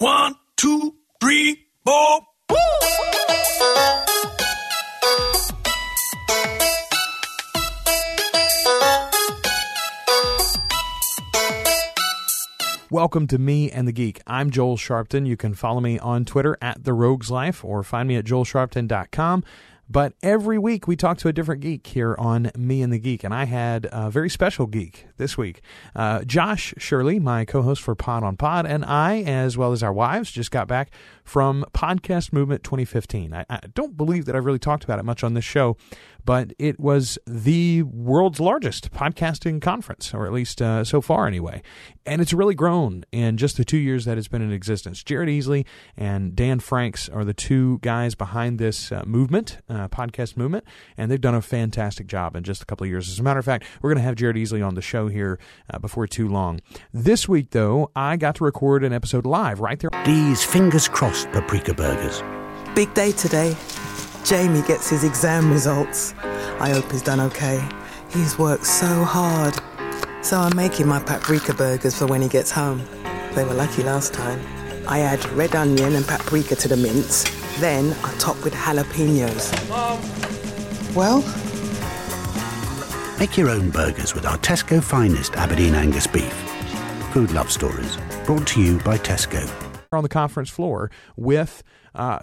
One, two, three, four. Welcome to Me and the Geek. I'm Joel Sharpton. You can follow me on Twitter at The Rogues Life or find me at joelsharpton.com. But every week we talk to a different geek here on Me and the Geek, and I had a very special geek this week. Uh, Josh Shirley, my co-host for Pod on Pod, and I, as well as our wives, just got back from Podcast Movement 2015. I, I don't believe that I've really talked about it much on this show, but it was the world's largest podcasting conference, or at least uh, so far anyway. And it's really grown in just the two years that it's been in existence. Jared Easley and Dan Franks are the two guys behind this uh, movement, uh, podcast movement, and they've done a fantastic job in just a couple of years. As a matter of fact, we're going to have Jared Easley on the show here uh, before too long. This week, though, I got to record an episode live right there. These fingers crossed paprika burgers. Big day today. Jamie gets his exam results. I hope he's done okay. He's worked so hard. So I'm making my paprika burgers for when he gets home. They were lucky last time. I add red onion and paprika to the mince. Then I top with jalapenos. Well, Make your own burgers with our Tesco finest Aberdeen Angus beef. Food Love Stories, brought to you by Tesco. on the conference floor with, uh,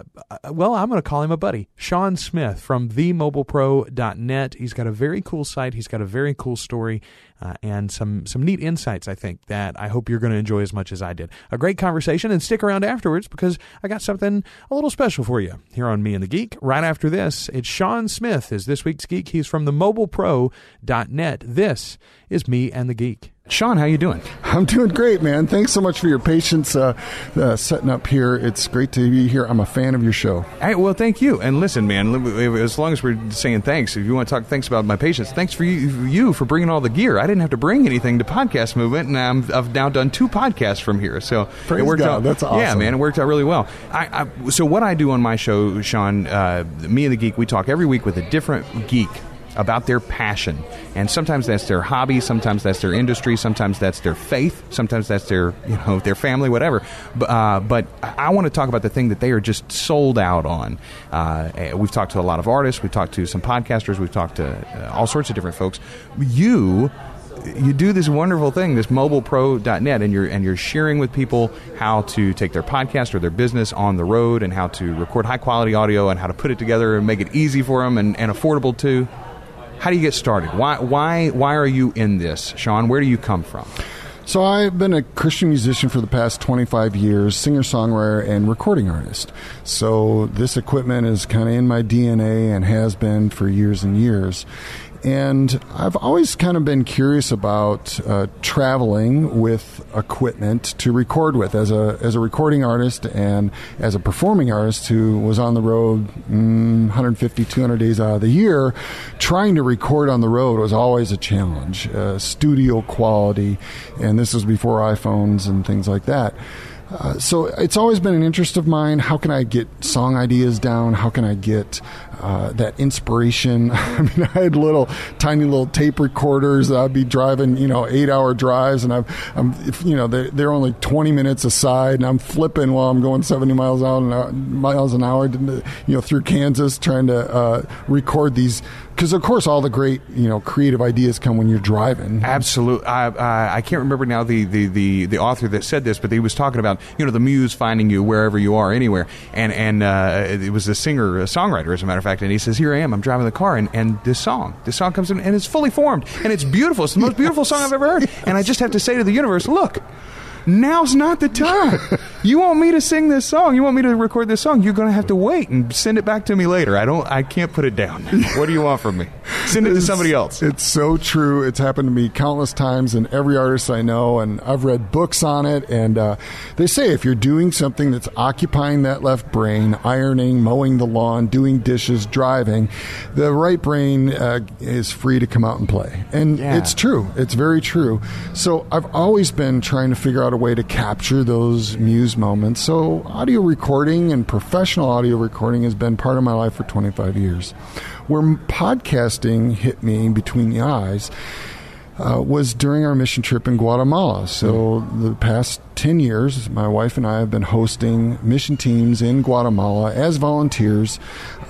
well, I'm going to call him a buddy, Sean Smith from themobilepro.net. He's got a very cool site. He's got a very cool story uh, and some some neat insights. I think that I hope you're going to enjoy as much as I did. A great conversation, and stick around afterwards because I got something a little special for you here on Me and the Geek. Right after this, it's Sean Smith is this week's geek. He's from themobilepro.net. This is Me and the Geek. Sean, how you doing? I'm doing great, man. Thanks so much for your patience uh, uh, setting up here. It's great to be here. I'm a fan of your show. Hey, well, thank you. And listen, man, as long as we're saying thanks, if you want to talk thanks about my patience, thanks for you, you for bringing all the gear. I didn't have to bring anything to Podcast Movement, and I'm, I've now done two podcasts from here. So Praise it worked God. out. That's awesome. Yeah, man, it worked out really well. I, I, so what I do on my show, Sean, uh, me and the geek, we talk every week with a different geek about their passion. And sometimes that's their hobby, sometimes that's their industry, sometimes that's their faith, sometimes that's their, you know, their family, whatever. But, uh, but I want to talk about the thing that they are just sold out on. Uh, we've talked to a lot of artists, we've talked to some podcasters, we've talked to uh, all sorts of different folks. You you do this wonderful thing, this mobilepro.net, and you're and you're sharing with people how to take their podcast or their business on the road and how to record high quality audio and how to put it together and make it easy for them and, and affordable too. How do you get started? Why why why are you in this, Sean? Where do you come from? So I've been a Christian musician for the past 25 years, singer-songwriter and recording artist. So this equipment is kind of in my DNA and has been for years and years. And I've always kind of been curious about uh, traveling with equipment to record with as a as a recording artist and as a performing artist who was on the road mm, 150 200 days out of the year trying to record on the road was always a challenge uh, studio quality and this was before iPhones and things like that uh, so it's always been an interest of mine. How can I get song ideas down? How can I get uh, that inspiration? I mean, I had little tiny little tape recorders. I'd be driving, you know, eight hour drives, and I've, I'm, if, you know, they're, they're only twenty minutes aside, and I'm flipping while I'm going seventy miles an hour, miles an hour, you know, through Kansas, trying to uh, record these. Because of course, all the great, you know, creative ideas come when you're driving. Absolutely. I, I, I can't remember now the, the, the, the author that said this, but he was talking about you know the muse finding you wherever you are, anywhere. And and uh, it was a singer, a songwriter, as a matter of fact. And he says, "Here I am. I'm driving the car, and, and this song, this song comes in, and it's fully formed, and it's beautiful. It's the most beautiful song I've ever heard. And I just have to say to the universe, look." Now's not the time. You want me to sing this song? You want me to record this song? You're going to have to wait and send it back to me later. I don't. I can't put it down. What do you want from me? Send it to somebody else. It's so true. It's happened to me countless times, and every artist I know, and I've read books on it. And uh, they say if you're doing something that's occupying that left brain, ironing, mowing the lawn, doing dishes, driving, the right brain uh, is free to come out and play. And Yeah. it's true. It's very true. So I've always been trying to figure out a way to capture those muse moments. So audio recording and professional audio recording has been part of my life for 25 years. Where podcasting hit me between the eyes uh, was during our mission trip in Guatemala. So the past 10 years, my wife and I have been hosting mission teams in Guatemala as volunteers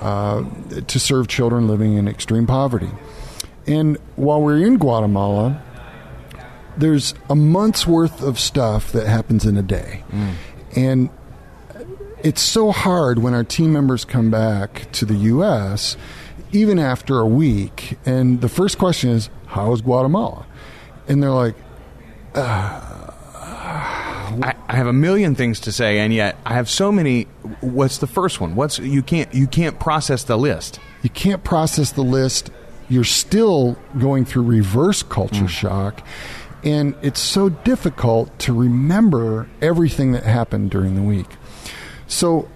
uh, to serve children living in extreme poverty. And while we're in Guatemala, there's a month's worth of stuff that happens in a day. And it's so hard when our team members come back to the U.S., even after a week, and the first question is, How is Guatemala? And they're like, uh, I, I have a million things to say, and yet I have so many. What's the first one? What's you can't you can't process the list. you can't process the list. You're still going through reverse culture hmm. shock. And it's so difficult to remember everything that happened during the week. So,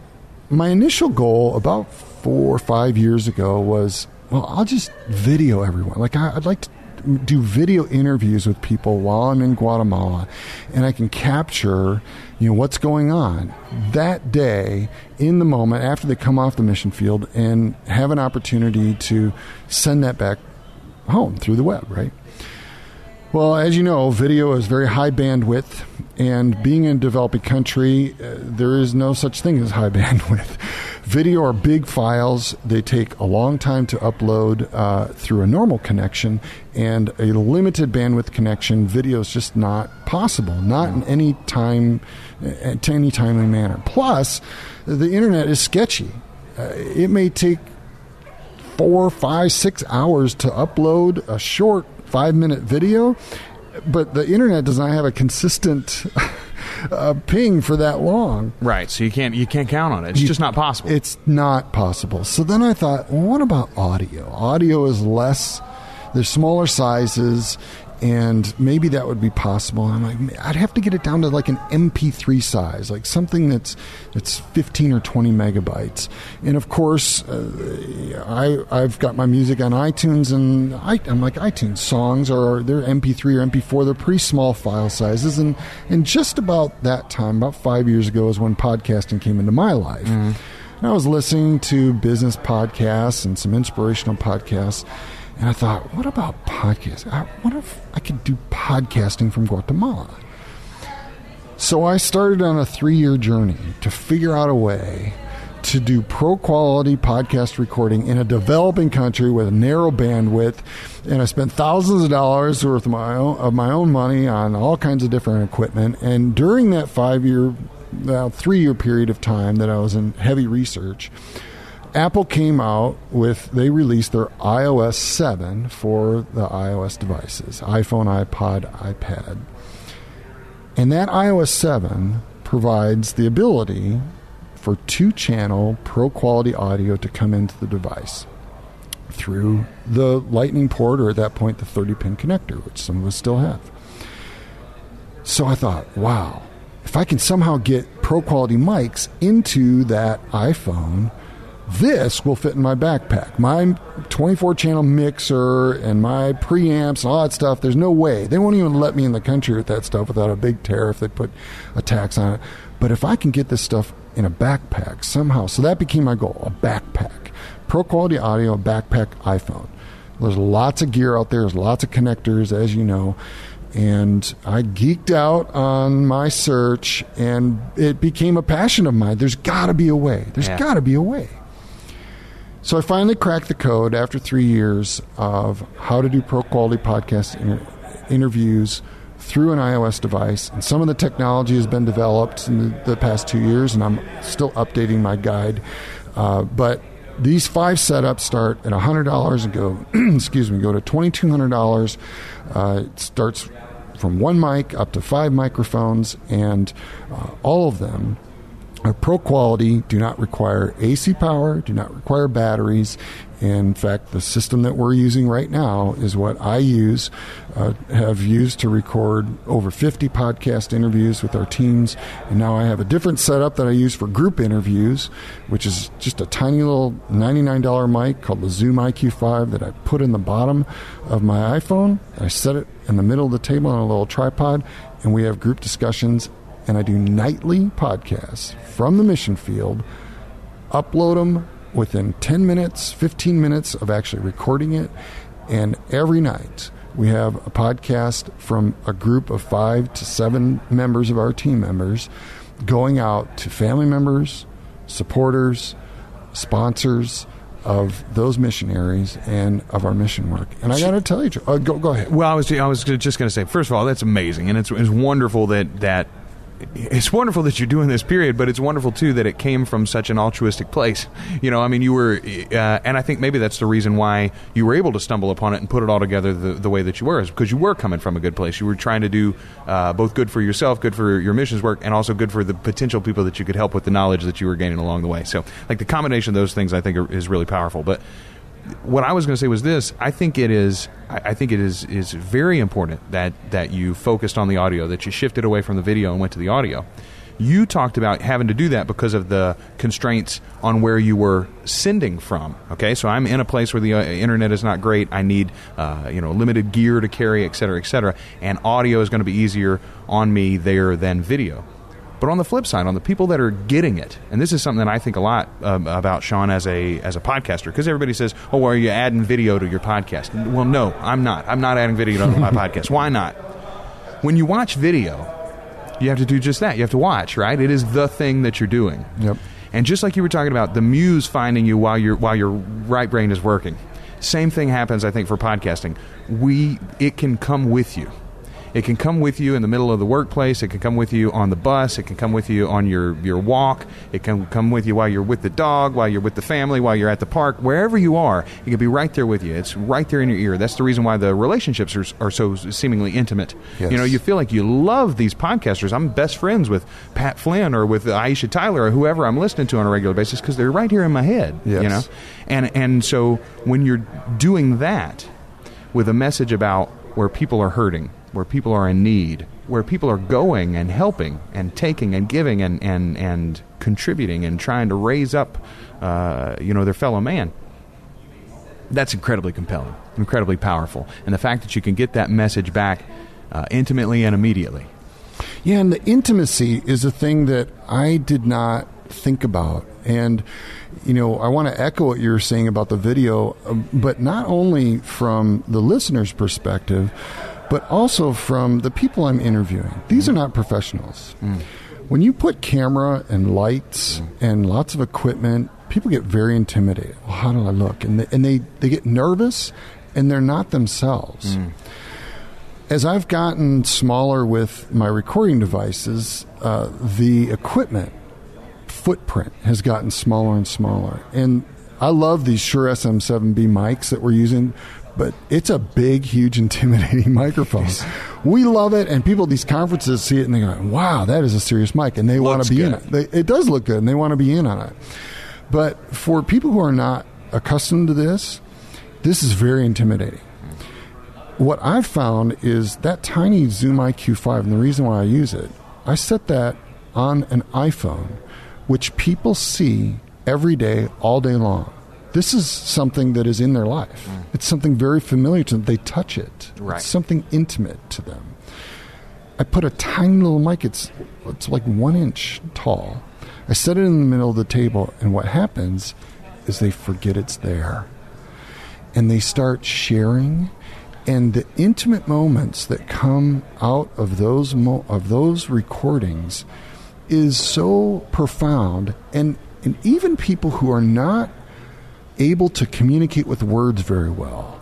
my initial goal about four or five years ago was well, I'll just video everyone. Like, I, I'd like to do video interviews with people while I'm in Guatemala, and I can capture, you know, what's going on that day in the moment after they come off the mission field, and have an opportunity to send that back home through the web, right? Well, as you know, video is very high bandwidth, and being in a developing country, uh, there is no such thing as high bandwidth. Video are big files. They take a long time to upload uh, through a normal connection, and a limited bandwidth connection, video is just not possible, not in any time, uh, to any timely manner. Plus, the internet is sketchy. Uh, it may take four, five, six hours to upload a short five minute video, but the internet does not have a consistent uh, ping for that long. Right. So you can't you can't count on it. It's You- just not possible. It's not possible. So then I thought, well, what about audio? Audio is less, there's smaller sizes, and maybe that would be possible. I'm like, I'd have to get it down to like an MP3 size, like something that's that's 15 or 20 megabytes. And of course, uh, I I've got my music on iTunes, and I, I'm like iTunes songs are they're MP3 or MP4. They're pretty small file sizes, and and just about that time, about five years ago, is when podcasting came into my life. And I was listening to business podcasts and some inspirational podcasts, and I thought, what about podcasts? I wonder if I could do podcasting from Guatemala. So I started on a three year journey to figure out a way to do pro quality podcast recording in a developing country with a narrow bandwidth. And I spent thousands of dollars worth of my own, of my own money on all kinds of different equipment. And during that five year, well, uh, three year period of time that I was in heavy research, Apple came out with they released their iOS 7 for the iOS devices, iPhone, iPod, iPad. And that iOS 7 provides the ability for two channel pro quality audio to come into the device through the lightning port or at that point the 30 pin connector, which some of us still have. So I thought, wow, if I can somehow get pro quality mics into that iPhone, this will fit in my backpack. My 24 channel mixer and my preamps and all that stuff, there's no way. They won't even let me in the country with that stuff without a big tariff. They put a tax on it. But if I can get this stuff in a backpack somehow, so that became my goal a backpack. Pro quality audio, backpack iPhone. There's lots of gear out there, there's lots of connectors, as you know. And I geeked out on my search, and it became a passion of mine. There's got to be a way. There's Yeah. got to be a way. So I finally cracked the code after three years of how to do pro quality podcast inter- interviews through an iOS device. And some of the technology has been developed in the, the past two years, and I'm still updating my guide. Uh, but these five setups start at $100 and go, excuse me, go to $2,200. Uh, it starts from one mic up to five microphones, and uh, all of them are pro quality, do not require AC power, do not require batteries. In fact, the system that we're using right now is what I use, uh, have used to record over 50 podcast interviews with our teams. And now I have a different setup that I use for group interviews, which is just a tiny little $99 mic called the Zoom IQ5 that I put in the bottom of my iPhone. I set it in the middle of the table on a little tripod, and we have group discussions and I do nightly podcasts from the mission field, upload them within 10 minutes, 15 minutes of actually recording it, and every night We have a podcast from a group of five to seven members of our team members going out to family members, supporters, sponsors of those missionaries and of our mission work. And I got to tell you, uh, go, go ahead. Well, I was I was just going to say, first of all, that's amazing, and it's, it's wonderful that that it's wonderful that you're doing this period, but it's wonderful too that it came from such an altruistic place. You know, I mean, you were, uh, and I think maybe that's the reason why you were able to stumble upon it and put it all together the, the way that you were, is because you were coming from a good place. You were trying to do uh, both good for yourself, good for your missions work, and also good for the potential people that you could help with the knowledge that you were gaining along the way. So, like the combination of those things, I think are, is really powerful. But what I was going to say was this: I think it is. I think it is is very important that that you focused on the audio, that you shifted away from the video and went to the audio. You talked about having to do that because of the constraints on where you were sending from. Okay, so I'm in a place where the uh, internet is not great. I need uh, you know limited gear to carry, et cetera, et cetera. And audio is going to be easier on me there than video. But on the flip side, on the people that are getting it, and this is something that I think a lot um, about Sean as a as a podcaster, because everybody says, "Oh, well, are you adding video to your podcast?" Well, no, I'm not. I'm not adding video to my podcast. Why not? When you watch video, you have to do just that. You have to watch, right? It is the thing that you're doing. Yep. And just like you were talking about, the muse finding you while your while your right brain is working. Same thing happens, I think, for podcasting. We it can come with you. It can come with you in the middle of the workplace. It can come with you on the bus. It can come with you on your, your walk. It can come with you while you're with the dog, while you're with the family, while you're at the park. Wherever you are, it can be right there with you. It's right there in your ear. That's the reason why the relationships are, are so seemingly intimate. Yes. You know, you feel like you love these podcasters. I'm best friends with Pat Flynn or with Aisha Tyler or whoever I'm listening to on a regular basis because they're right here in my head. Yes. You know, and and so when you're doing that with a message about where people are hurting, where people are in need, where people are going and helping and taking and giving and, and, and contributing and trying to raise up, uh, you know, their fellow man. That's incredibly compelling, incredibly powerful. And the fact that you can get that message back uh, intimately and immediately. Yeah, and the intimacy is a thing that I did not think about. And, you know, I want to echo what you were saying about the video, um, but not only from the listener's perspective, but also from the people I'm interviewing. These are not professionals. When you put camera and lights and lots of equipment, people get very intimidated. Well, how do I look? And they, and they, they get nervous and they're not themselves. As I've gotten smaller with my recording devices, uh, the equipment footprint has gotten smaller and smaller. And I love these Shure SM7B mics that we're using, but it's a big, huge, intimidating microphone. We love it, and people at these conferences see it and they go, wow, that is a serious mic, and they want to be in it. They, it does look good, and they want to be in on it. But for people who are not accustomed to this, this is very intimidating what I've found is that tiny Zoom IQ5, and the reason why I use it, I set that on an iPhone, which people see every day, all day long. This is something that is in their life. Mm. It's something very familiar to them. They touch it. Right. It's something intimate to them. I put a tiny little mic. It's it's like one inch tall. I set it in the middle of the table, and what happens is they forget it's there, and they start sharing, and the intimate moments that come out of those mo- of those recordings is so profound, and and even people who are not able to communicate with words very well.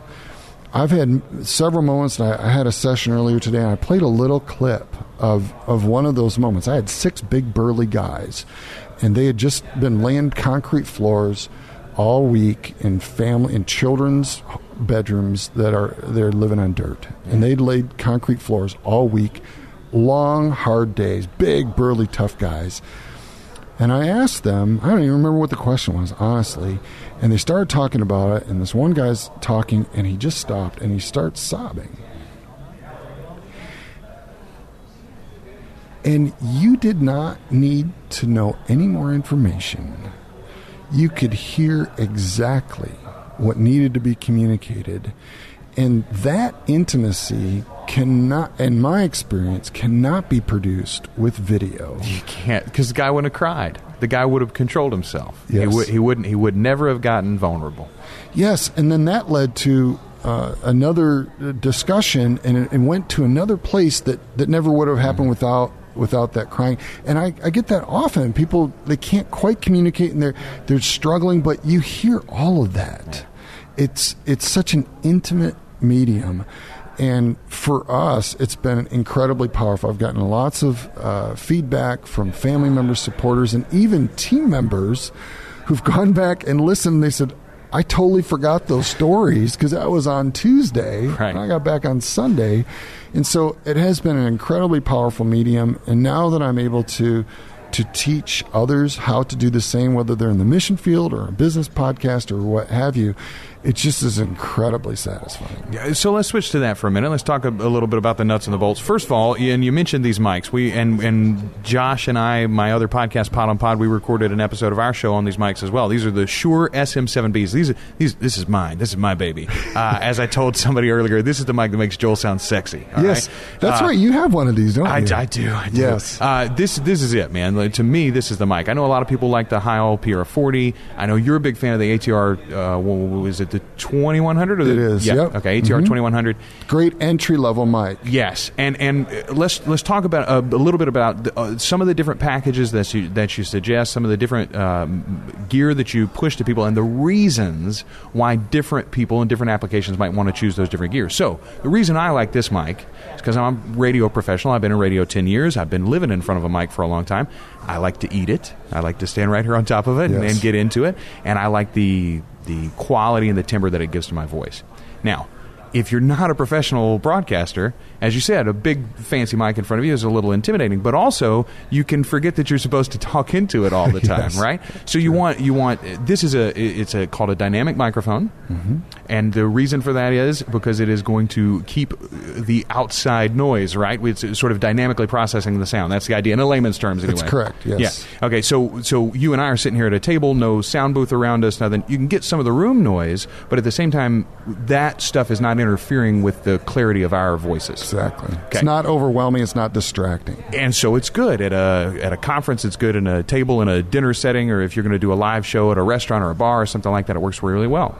I've had several moments. And I, I had a session earlier today, and I played a little clip of of one of those moments. I had six big burly guys, and they had just been laying concrete floors all week in family in children's bedrooms that are they're living on dirt, and they'd laid concrete floors all week, long hard days, big burly tough guys. And I asked them, I don't even remember what the question was, honestly. And they started talking about it, and this one guy's talking, and he just stopped and he starts sobbing. And you did not need to know any more information. You could hear exactly what needed to be communicated. And that intimacy cannot, in my experience, cannot be produced with video. You can't because the guy wouldn't have cried. The guy would have controlled himself. He, Yes. would, he wouldn't. He would never have gotten vulnerable. Yes, and then that led to uh, another discussion and, and went to another place that, that never would have happened without without that crying. And I, I get that often. People they can't quite communicate and they're they're struggling, but you hear all of that. It's it's such an intimate medium. And for us, it's been incredibly powerful. I've gotten lots of uh, feedback from family members, supporters, and even team members who've gone back and listened. They said, I totally forgot those stories because that was on Tuesday. Right. I got back on Sunday. And so it has been an incredibly powerful medium. And now that I'm able to to teach others how to do the same, whether they're in the mission field or a business podcast or what have you, it just is incredibly satisfying. Yeah, so let's switch to that for a minute. Let's talk a, a, little bit about the nuts and the bolts. First of all, and you mentioned these mics. We and and Josh and I, my other podcast, Pod on Pod, we recorded an episode of our show on these mics as well. These are the Shure SM7Bs. These are these. This is mine. This is my baby. Uh, as I told somebody earlier, this is the mic that makes Joel sound sexy. yes, right? that's uh, right. You have one of these, don't I, you? I do. I do. Yes. Uh, this this is it, man. Like, to me, this is the mic. I know a lot of people like the Heil PR40. I know you're a big fan of the ATR. Uh, what was it the 21? 2100? It is. Yeah. Yep. Okay. ATR Mhm. 2100. Great entry level mic. Yes, and and let's let's talk about uh, a little bit about the, uh, some of the different packages that you that you suggest, some of the different um, gear that you push to people, and the reasons why different people and different applications might want to choose those different gears. So the reason I like this mic is because I'm a radio professional. I've been in radio ten years. I've been living in front of a mic for a long time. I like to eat it. I like to stand right here on top of it and, and get into it, and I like the the quality and the timbre that it gives to my voice. Now, if you're not a professional broadcaster, as you said, a big fancy mic in front of you is a little intimidating. But also, you can forget that you're supposed to talk into it all the time, Yes. right? So you want you want this is a it's a called a dynamic microphone, and the reason for that is because it is going to keep the outside noise, right? It's sort of dynamically processing the sound. That's the idea in a layman's terms, anyway. That's correct, yes. Yeah. Okay. So so you and I are sitting here at a table, no sound booth around us, nothing. You can get some of the room noise, but at the same time, that stuff is not interfering with the clarity of our voices. Exactly. Okay. It's not overwhelming. It's not distracting. And so it's good at a at a conference. It's good in a table in a dinner setting, or if you're going to do a live show at a restaurant or a bar or something like that. It works really well.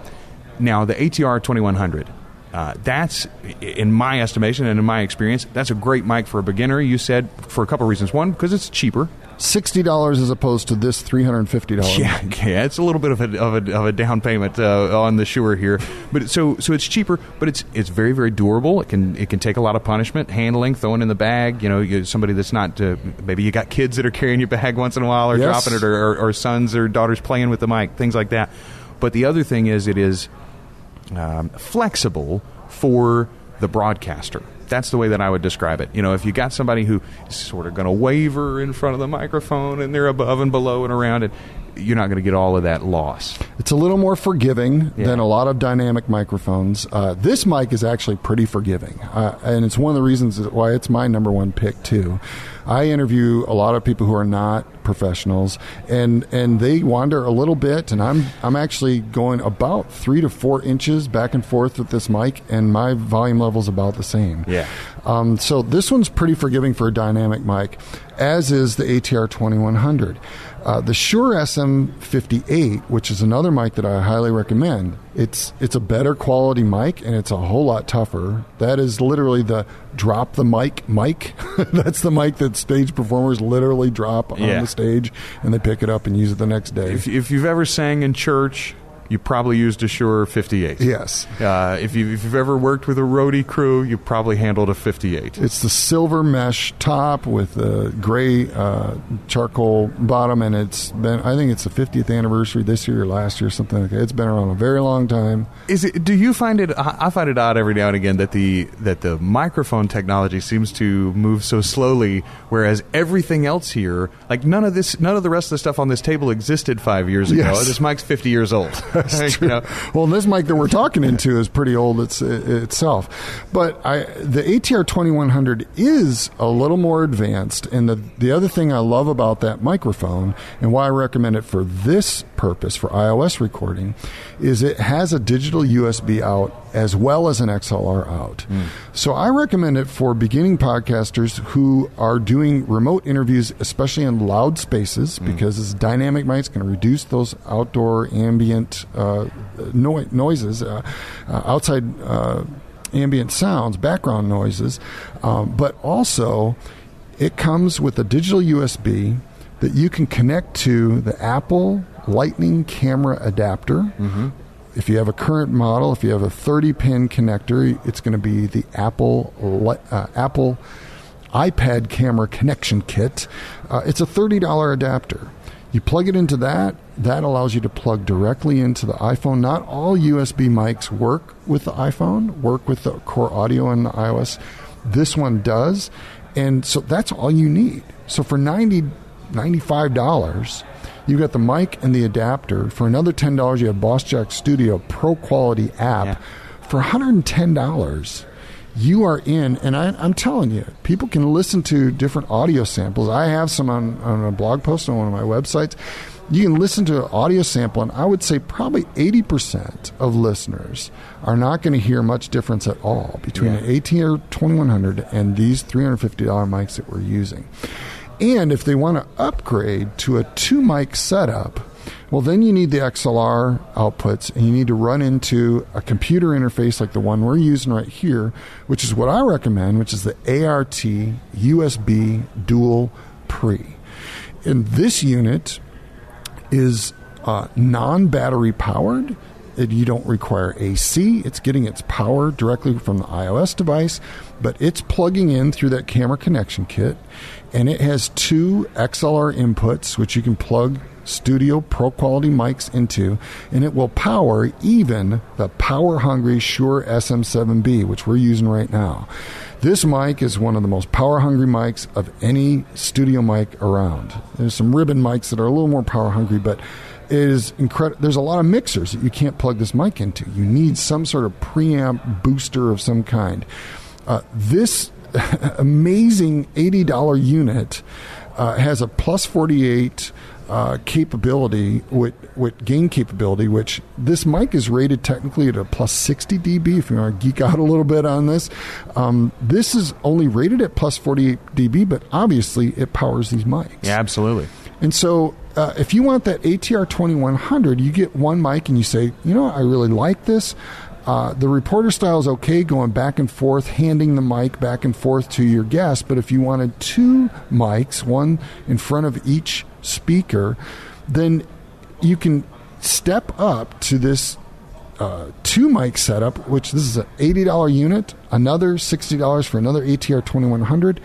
Now the ATR 2100. Uh, that's, in my estimation and in my experience, that's a great mic for a beginner. You said for a couple of reasons. One, because it's cheaper. Sixty dollars as opposed to this three hundred and fifty dollars. Yeah, yeah, it's a little bit of a of a, of a down payment uh, on the Shure here, but so so it's cheaper, but it's it's very very durable. It can it can take a lot of punishment handling, throwing in the bag. You know, you somebody that's not uh, maybe you got kids that are carrying your bag once in a while or Yes. dropping it, or, or, or sons or daughters playing with the mic, things like that. But the other thing is, it is um, flexible for the broadcaster. That's the way that I would describe it. You know, if you got somebody who is sort of going to waver in front of the microphone and they're above and below and around it, you're not going to get all of that loss. It's a little more forgiving Yeah. than a lot of dynamic microphones. Uh, this mic is actually pretty forgiving, uh, and it's one of the reasons why it's my number one pick too. I interview a lot of people who are not professionals, and and they wander a little bit, and I'm I'm actually going about three to four inches back and forth with this mic, and my volume level is about the same. Yeah. Um, so this one's pretty forgiving for a dynamic mic, as is the ATR 2100. Uh, the Shure SM58, which is another mic that I highly recommend, it's it's a better quality mic and it's a whole lot tougher. That is literally the drop the mic mic. That's the mic that stage performers literally drop on Yeah. the stage and they pick it up and use it the next day. If, if you've ever sang in church, you probably used a Shure 58. yes. Uh, if, you, if you've ever worked with a roadie crew, you probably handled a 58. It's the silver mesh top with the gray uh, charcoal bottom, and it's been. I think it's the 50th anniversary this year or last year, something like that. It's been around a very long time. Is it? Do you find it? I find it odd every now and again that the that the microphone technology seems to move so slowly, whereas everything else here, like none of this, none of the rest of the stuff on this table existed five years ago. Yes. This mic's fifty years old. That's You know? Well, this mic that we're talking into is pretty old it's, itself, but I the ATR 2100 is a little more advanced. And the the other thing I love about that microphone and why I recommend it for this purpose for iOS recording is it has a digital USB out as well as an XLR out. So I recommend it for beginning podcasters who are doing remote interviews, especially in loud spaces, because this dynamic mic is going to reduce those outdoor ambient uh, noi- noises, uh, uh, outside. Uh, ambient sounds, background noises, um, but also it comes with a digital USB that you can connect to the Apple Lightning camera adapter. If you have a current model, if you have a 30 pin connector, it's going to be the Apple uh, Apple iPad camera connection kit. Uh, it's a $30 adapter. You plug it into that, that allows you to plug directly into the iPhone. Not all USB mics work with the iPhone, work with the core audio on the iOS. This one does. And so that's all you need. So for 90 $95, you've got the mic and the adapter. For another $10, you have Boss Jock Studio Pro Quality app. Yeah. For $110, you are in, and I, I'm telling you, people can listen to different audio samples. I have some on, on a blog post on one of my websites. You can listen to an audio sample, and I would say probably 80% of listeners are not going to hear much difference at all between Yeah. an ATR 2100 and these $350 mics that we're using. And if they want to upgrade to a two mic setup, well, then you need the XLR outputs and you need to run into a computer interface like the one we're using right here, which is what I recommend, which is the ART USB Dual Pre. And this unit is uh, non battery powered. You don't require AC. It's getting its power directly from the iOS device, but it's plugging in through that camera connection kit. And it has two XLR inputs, which you can plug studio pro quality mics into, and it will power even the power hungry Shure SM7B, which we're using right now. This mic is one of the most power hungry mics of any studio mic around. There's some ribbon mics that are a little more power hungry, but is incredible. There's a lot of mixers that you can't plug this mic into. You need some sort of preamp booster of some kind. Uh, this amazing $80 unit uh, has a plus 48 uh, capability with, with gain capability, which this mic is rated technically at a plus 60 dB. If you want to geek out a little bit on this, um, this is only rated at plus 48 dB, but obviously it powers these mics. Yeah, absolutely. And so, uh, if you want that ATR 2100, you get one mic and you say, you know, what, I really like this. Uh, the reporter style is okay, going back and forth, handing the mic back and forth to your guest. But if you wanted two mics, one in front of each speaker, then you can step up to this uh, two mic setup, which this is an eighty dollar unit, another sixty dollars for another ATR twenty one hundred.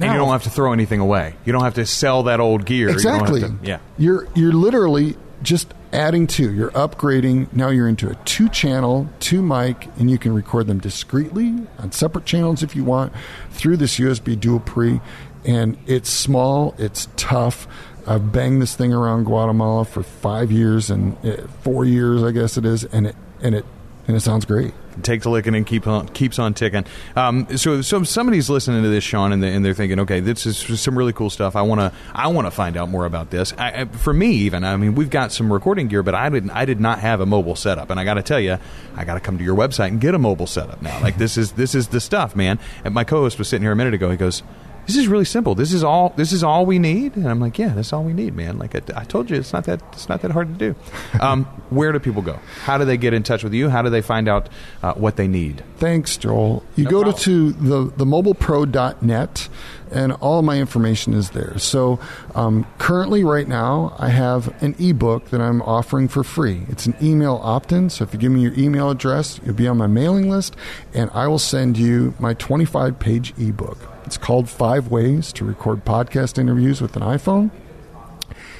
And you don't have to throw anything away. You don't have to sell that old gear. You Exactly. to- yeah. You're you're literally just adding two. You're upgrading. Now you're into a two channel, two mic, and you can record them discreetly on separate channels if you want through this USB dual pre. And it's small. It's tough. I've banged this thing around Guatemala for five years and uh, four years, I guess it is, and it and it and it sounds great. Takes a licking and keep on, keeps on ticking. Um, so, so somebody's listening to this, Sean, and, they, and they're thinking, okay, this is some really cool stuff. I want to, I want to find out more about this. I, for me, even, I mean, we've got some recording gear, but I didn't, I did not have a mobile setup, and I got to tell you, I got to come to your website and get a mobile setup now. Like this is, this is the stuff, man. And my co-host was sitting here a minute ago. He goes. This is really simple. This is all. This is all we need, and I'm like, yeah, that's all we need, man. Like I, I told you, it's not that. It's not that hard to do. Um, where do people go? How do they get in touch with you? How do they find out uh, what they need? Thanks, Joel. You No go problem. to, to the themobilepro.net and all my information is there. So um, currently, right now, I have an ebook that I'm offering for free. It's an email opt-in. So if you give me your email address, you'll be on my mailing list, and I will send you my 25-page ebook. It's called Five Ways to Record Podcast Interviews with an iPhone.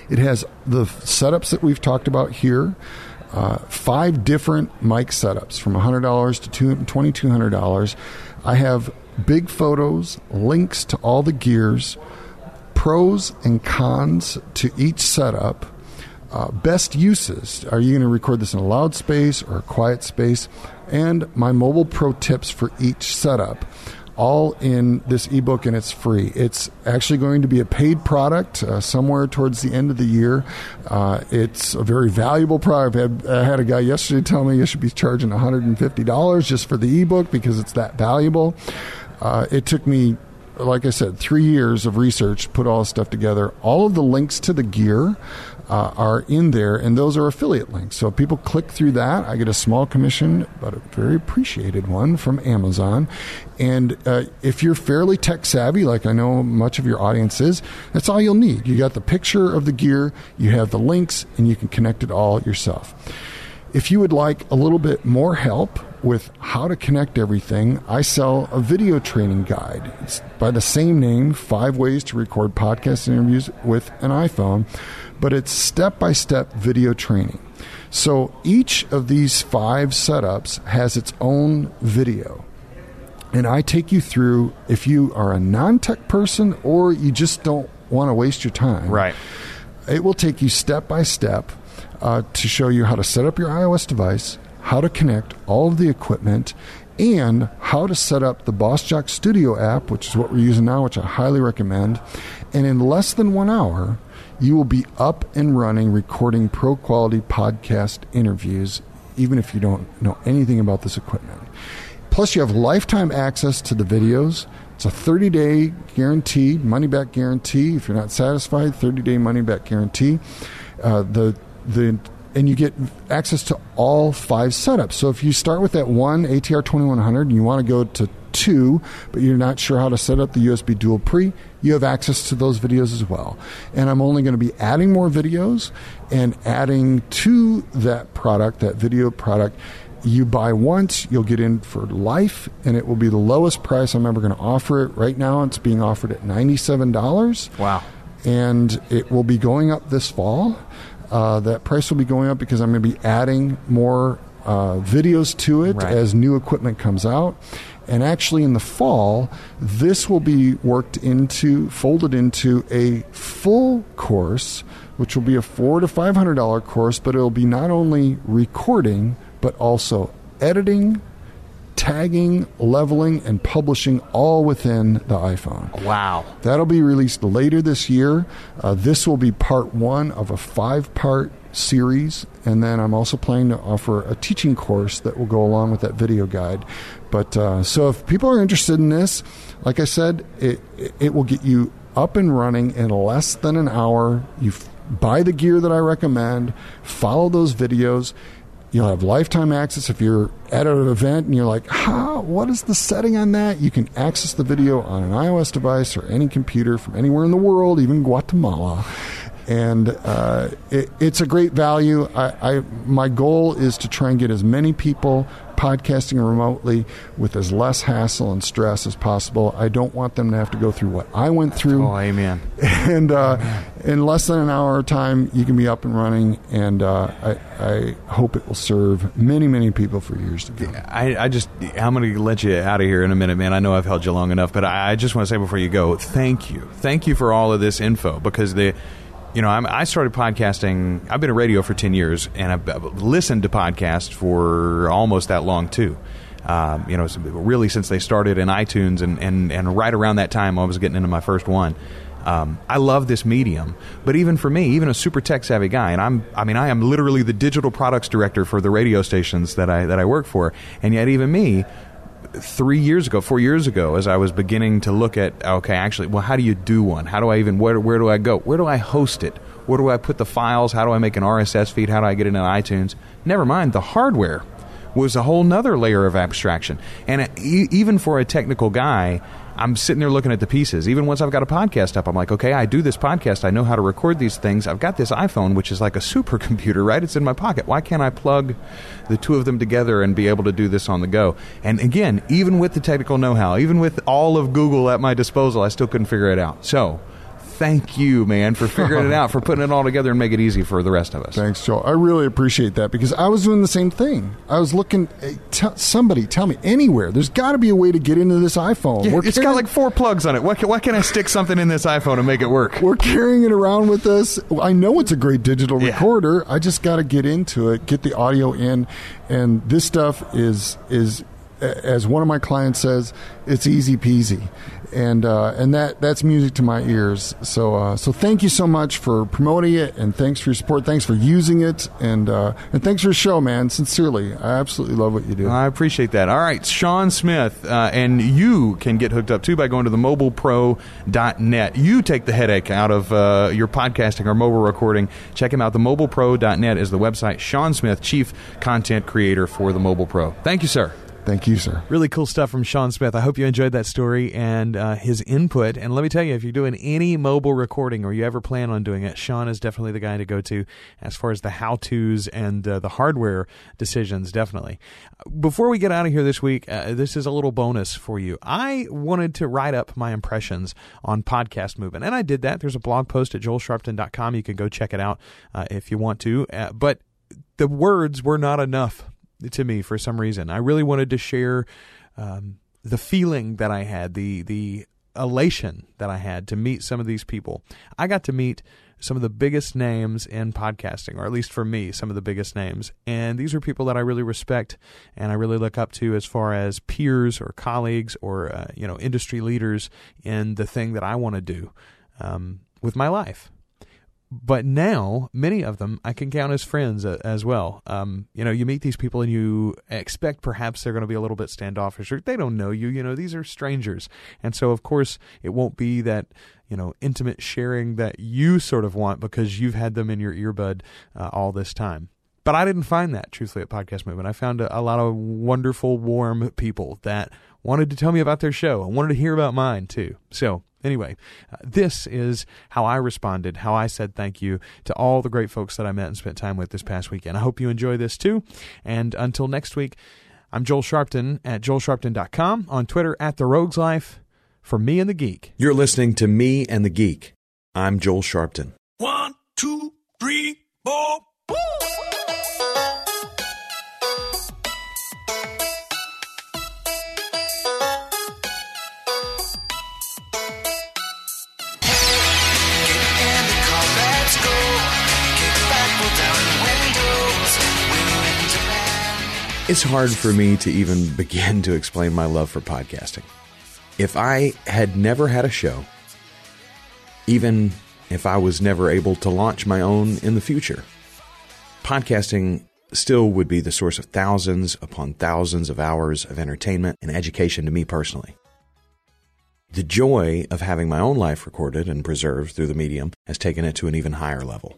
It has the setups that we've talked about here. Uh, five different mic setups from $100 to $2,200. I have big photos, links to all the gears, pros and cons to each setup. Uh, best uses. Are you going to record this in a loud space or a quiet space? And my mobile pro tips for each setup. All in this ebook and it's free. It's actually going to be a paid product uh, somewhere towards the end of the year. Uh, it's a very valuable product. I had, I had a guy yesterday tell me you should be charging $150 just for the ebook because it's that valuable. Uh, it took me like I said, three years of research, put all this stuff together. All of the links to the gear uh, are in there, and those are affiliate links. So if people click through that, I get a small commission, but a very appreciated one from Amazon. And uh, if you're fairly tech savvy, like I know much of your audience is, that's all you'll need. You got the picture of the gear, you have the links, and you can connect it all yourself. If you would like a little bit more help with how to connect everything, I sell a video training guide. It's by the same name, Five Ways to Record Podcast Interviews with an iPhone, but it's step by step video training. So each of these five setups has its own video. And I take you through if you are a non tech person or you just don't want to waste your time. Right. It will take you step by step uh, to show you how to set up your iOS device, how to connect all of the equipment, and how to set up the Boss Jock Studio app, which is what we're using now, which I highly recommend. And in less than one hour, you will be up and running recording pro quality podcast interviews, even if you don't know anything about this equipment. Plus, you have lifetime access to the videos. It's a 30 day guaranteed money back guarantee. If you're not satisfied, 30 day money back guarantee. Uh, the the and you get access to all five setups. So if you start with that one ATR 2100 and you want to go to two, but you're not sure how to set up the USB dual pre, you have access to those videos as well. And I'm only going to be adding more videos and adding to that product, that video product. You buy once, you'll get in for life, and it will be the lowest price I'm ever going to offer it. Right now, it's being offered at $97. Wow. And it will be going up this fall. Uh, that price will be going up because I'm going to be adding more uh, videos to it Right. as new equipment comes out. And actually, in the fall, this will be worked into, folded into a full course, which will be a four to five hundred dollar course. But it'll be not only recording, but also editing, tagging, leveling, and publishing all within the iPhone. Wow. That'll be released later this year. Uh, this will be part one of a five part series. And then I'm also planning to offer a teaching course that will go along with that video guide. But uh, so if people are interested in this, like I said, it, it will get you up and running in less than an hour. You buy the gear that I recommend, follow those videos. You'll have lifetime access if you're at an event and you're like, how, what is the setting on that? You can access the video on an iOS device or any computer from anywhere in the world, even Guatemala. And uh, it, it's a great value. I, I, my goal is to try and get as many people podcasting remotely with as less hassle and stress as possible. I don't want them to have to go through what I went through Oh, amen. and uh, in less than an hour of time, you can be up and running. And uh, I, I hope it will serve many, many people for years to come. I, I just, I'm going to let you out of here in a minute, man. I know I've held you long enough, but I, I just want to say before you go, thank you. Thank you for all of this info because the, you know, I'm, I started podcasting. I've been in radio for 10 years and I've, I've listened to podcasts for almost that long too. Um, you know, really since they started in iTunes and, and, and right around that time I was getting into my first one. Um, I love this medium, but even for me, even a super tech savvy guy, and I'm, I mean, I am literally the digital products director for the radio stations that I that I work for, and yet even me, three years ago, four years ago, as I was beginning to look at, okay, actually, well, how do you do one? How do I even, where, where do I go? Where do I host it? Where do I put the files? How do I make an RSS feed? How do I get it iTunes? Never mind the hardware was a whole nother layer of abstraction. And uh, e- even for a technical guy, I'm sitting there looking at the pieces. Even once I've got a podcast up, I'm like, okay, I do this podcast. I know how to record these things. I've got this iPhone, which is like a supercomputer, right? It's in my pocket. Why can't I plug the two of them together and be able to do this on the go? And again, even with the technical know how, even with all of Google at my disposal, I still couldn't figure it out. So, thank you, man, for figuring it out, for putting it all together and make it easy for the rest of us. Thanks, Joel. I really appreciate that because I was doing the same thing. I was looking. eh, T- somebody tell me anywhere. There's got to be a way to get into this iPhone. Yeah, it's got like four plugs on it. Why can, why can't I stick something in this iPhone and make it work? We're carrying it around with us. I know it's a great digital Yeah. recorder. I just got to get into it, get the audio in, and this stuff is is as one of my clients says, it's easy peasy, and uh, and that that's music to my ears. So uh, so thank you so much for promoting it, and thanks for your support. Thanks for using it, and uh, and thanks for the show, man. Sincerely, I absolutely love what you do. I appreciate that. All right, Sean Smith, uh, and you can get hooked up too by going to the mobilepro.net. You take the headache out of uh, your podcasting or mobile recording. Check him out. The mobilepro.net is the website. Sean Smith, Chief Content Creator for the Mobile Pro. Thank you, sir. Thank you, sir. Really cool stuff from Sean Smith. I hope you enjoyed that story and uh, his input. And let me tell you, if you're doing any mobile recording or you ever plan on doing it, Sean is definitely the guy to go to as far as the how to's and uh, the hardware decisions, definitely. Before we get out of here this week, uh, this is a little bonus for you. I wanted to write up my impressions on podcast movement, and I did that. There's a blog post at joelsharpton.com. You can go check it out uh, if you want to. Uh, but the words were not enough to me for some reason. I really wanted to share um, the feeling that I had, the the elation that I had to meet some of these people. I got to meet some of the biggest names in podcasting, or at least for me, some of the biggest names. And these are people that I really respect and I really look up to as far as peers or colleagues or uh, you know industry leaders in the thing that I want to do um, with my life but now many of them I can count as friends uh, as well. Um, you know, you meet these people and you expect perhaps they're going to be a little bit standoffish or they don't know you. You know, these are strangers, and so of course it won't be that you know intimate sharing that you sort of want because you've had them in your earbud uh, all this time. But I didn't find that truthfully at Podcast Movement. I found a, a lot of wonderful, warm people that wanted to tell me about their show and wanted to hear about mine too. So Anyway, uh, this is how I responded, how I said thank you to all the great folks that I met and spent time with this past weekend. I hope you enjoy this too. And until next week, I'm Joel Sharpton at joelsharpton.com, on Twitter at The Rogues Life. For me and the Geek. You're listening to Me and the Geek. I'm Joel Sharpton. One, two, three, four. It's hard for me to even begin to explain my love for podcasting. If I had never had a show, even if I was never able to launch my own in the future, podcasting still would be the source of thousands upon thousands of hours of entertainment and education to me personally. The joy of having my own life recorded and preserved through the medium has taken it to an even higher level.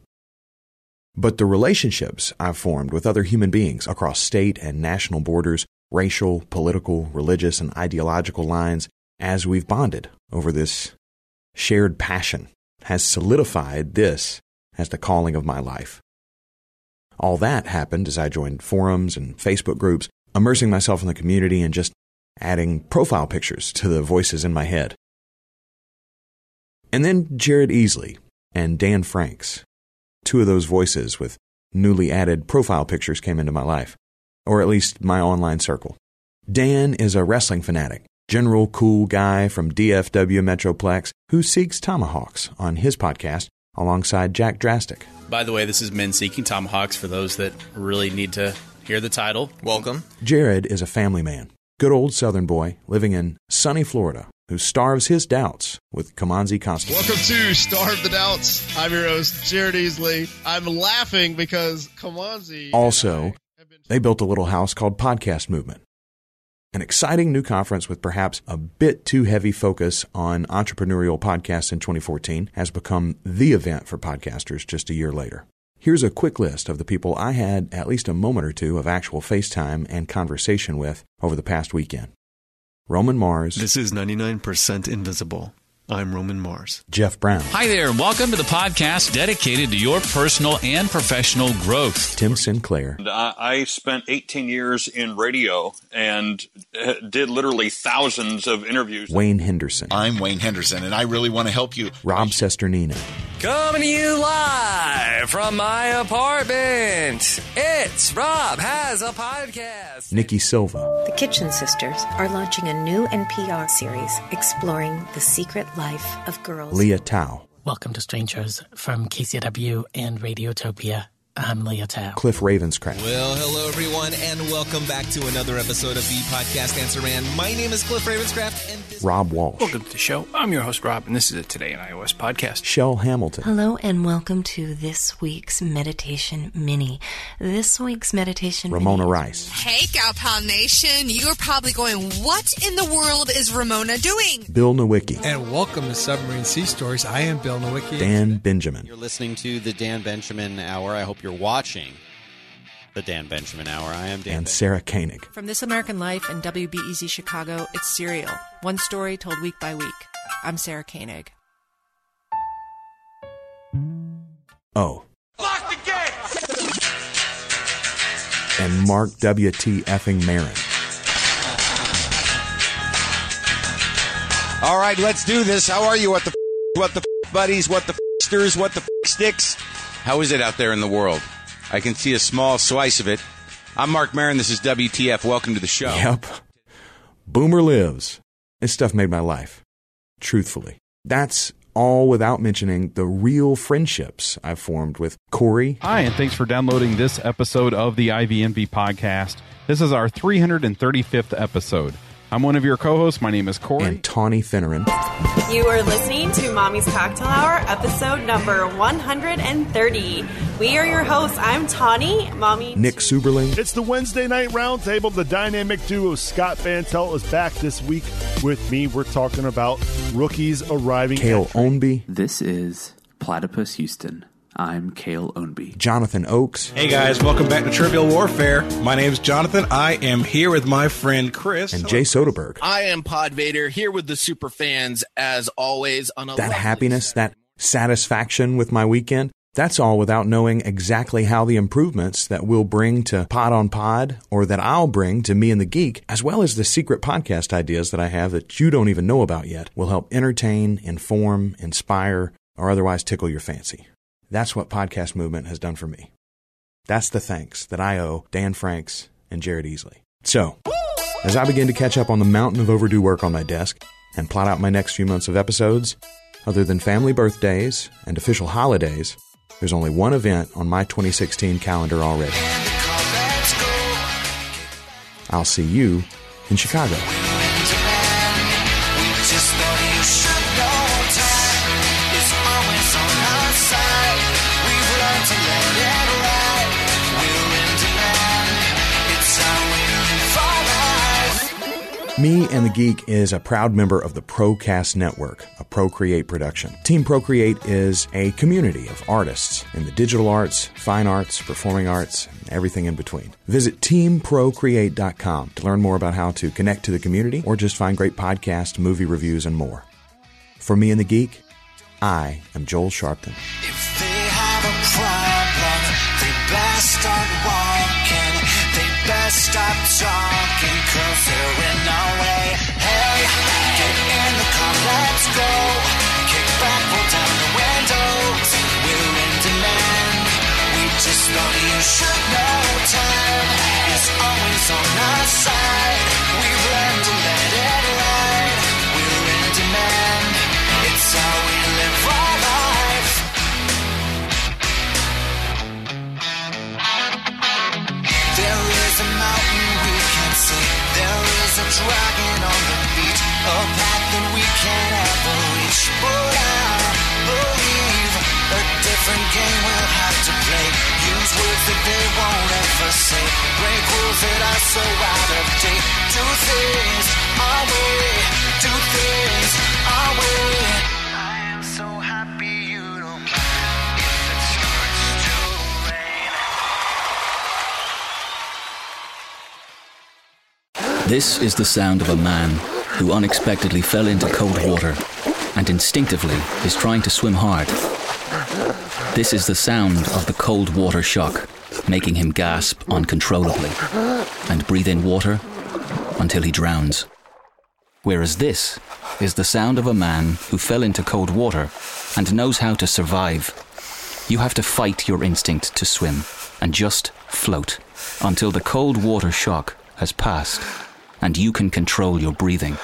But the relationships I've formed with other human beings across state and national borders, racial, political, religious, and ideological lines, as we've bonded over this shared passion, has solidified this as the calling of my life. All that happened as I joined forums and Facebook groups, immersing myself in the community and just adding profile pictures to the voices in my head. And then Jared Easley and Dan Franks two of those voices with newly added profile pictures came into my life, or at least my online circle. Dan is a wrestling fanatic, general cool guy from DFW Metroplex who seeks tomahawks on his podcast alongside Jack Drastic. By the way, this is Men Seeking Tomahawks for those that really need to hear the title. Welcome. Jared is a family man, good old Southern boy living in sunny Florida who starves his doubts with Kimanzi Constable. Welcome to Starve the Doubts. I'm your host, Jared Easley. I'm laughing because Kimanzi. Also, they built a little house called Podcast Movement. An exciting new conference with perhaps a bit too heavy focus on entrepreneurial podcasts in 2014 has become the event for podcasters just a year later. Here's a quick list of the people I had at least a moment or two of actual FaceTime and conversation with over the past weekend. Roman Mars. This is 99% Invisible. I'm Roman Mars. Jeff Brown. Hi there, and welcome to the podcast dedicated to your personal and professional growth. Tim Sinclair. I spent 18 years in radio and uh, did literally thousands of interviews. Wayne Henderson. I'm Wayne Henderson, and I really want to help you. Rob Cesternino. Coming to you live from my apartment. It's Rob Has a Podcast. Nikki Silva. The Kitchen Sisters are launching a new NPR series exploring the secret life of girls. Lea Thau. Welcome to Strangers from KCW and Radiotopia. I'm Lea Thau. Cliff Ravenscraft. Well, hello everyone, and welcome back to another episode of the podcast Answer Man. My name is Cliff Ravenscraft, and this Rob Walsh. Welcome to the show. I'm your host, Rob, and this is a Today in iOS podcast. Chel Hamilton. Hello and welcome to this week's meditation mini. This week's meditation Ramona mini. Rice. Hey, Gal Pal Nation. You're probably going, what in the world is Ramona doing? Bill Nowicki. And welcome to Submarine Sea Stories. I am Bill Nowicki. Dan Benjamin. You're listening to the Dan Benjamin Hour. I hope you're watching the Dan Benjamin Hour. I am Dan. And Sarah Koenig. From This American Life and WBEZ Chicago, it's Serial. One story told week by week. I'm Sarah Koenig. Oh. Lock the gate! And Marc W.T. effing Maron. All right, let's do this. How are you? What the f- what the f- buddies? What the f- sters? What the f- sticks? How is it out there in the world? I can see a small slice of it. I'm Marc Maron. This is WTF. Welcome to the show. Yep. Boomer lives. This stuff made my life. Truthfully. That's all without mentioning the real friendships I've formed with Corey. Hi, and thanks for downloading this episode of the IVNV podcast. This is our 335th episode. I'm one of your co hosts. My name is Corey. And Tawny Finneran. You are listening to Mommy's Cocktail Hour, episode number 130. We are your hosts. I'm Tawny, Mommy. Nick Suberling. It's the Wednesday night roundtable. The dynamic duo Scott Bantel is back this week with me. We're talking about rookies arriving. Kale Ownby. This is Platypus Houston. I'm Kale Ownby. Jonathan Oakes. Hey guys, welcome back to Trivial Warfare. My name's Jonathan. I am here with my friend Chris. And Jay Soderberg. I am Pod Vader here with the super fans as always on a That happiness, that satisfaction with my weekend, that's all without knowing exactly how the improvements that we'll bring to Pod on Pod or that I'll bring to Me and the Geek, as well as the secret podcast ideas that I have that you don't even know about yet, will help entertain, inform, inspire, or otherwise tickle your fancy. That's what Podcast Movement has done for me. That's the thanks that I owe Dan Franks and Jared Easley. So, as I begin to catch up on the mountain of overdue work on my desk and plot out my next few months of episodes, other than family birthdays and official holidays, there's only one event on my 2016 calendar already. I'll see you in Chicago. Me and the Geek is a proud member of the Procast Network, a Procreate production. Team Procreate is a community of artists in the digital arts, fine arts, performing arts, and everything in between. Visit teamprocreate.com to learn more about how to connect to the community or just find great podcasts, movie reviews, and more. For Me and the Geek, I am Joel Sharpton. Dragon on the beach. A path that we can't ever reach. But I believe a different game we'll have to play. Use words that they won't ever say. Break rules that are so out of date. Do things This is the sound of a man who unexpectedly fell into cold water and instinctively is trying to swim hard. This is the sound of the cold water shock, making him gasp uncontrollably and breathe in water until he drowns. Whereas this is the sound of a man who fell into cold water and knows how to survive. You have to fight your instinct to swim and just float until the cold water shock has passed and you can control your breathing.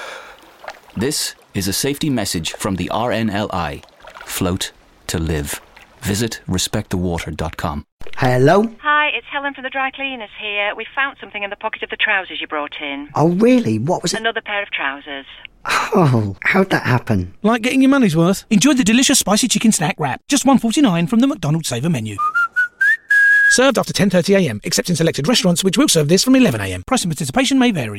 This is a safety message from the RNLI Float to Live. Visit respectthewater.com. Hello? Hi, it's Helen from the dry cleaners here. We found something in the pocket of the trousers you brought in. Oh, really? What was it? Another pair of trousers. Oh, how'd that happen? Like getting your money's worth? Enjoy the delicious spicy chicken snack wrap. Just one forty nine from the McDonald's Saver menu. Served after 10.30am, except in selected restaurants which will serve this from 11am. Price and participation may vary.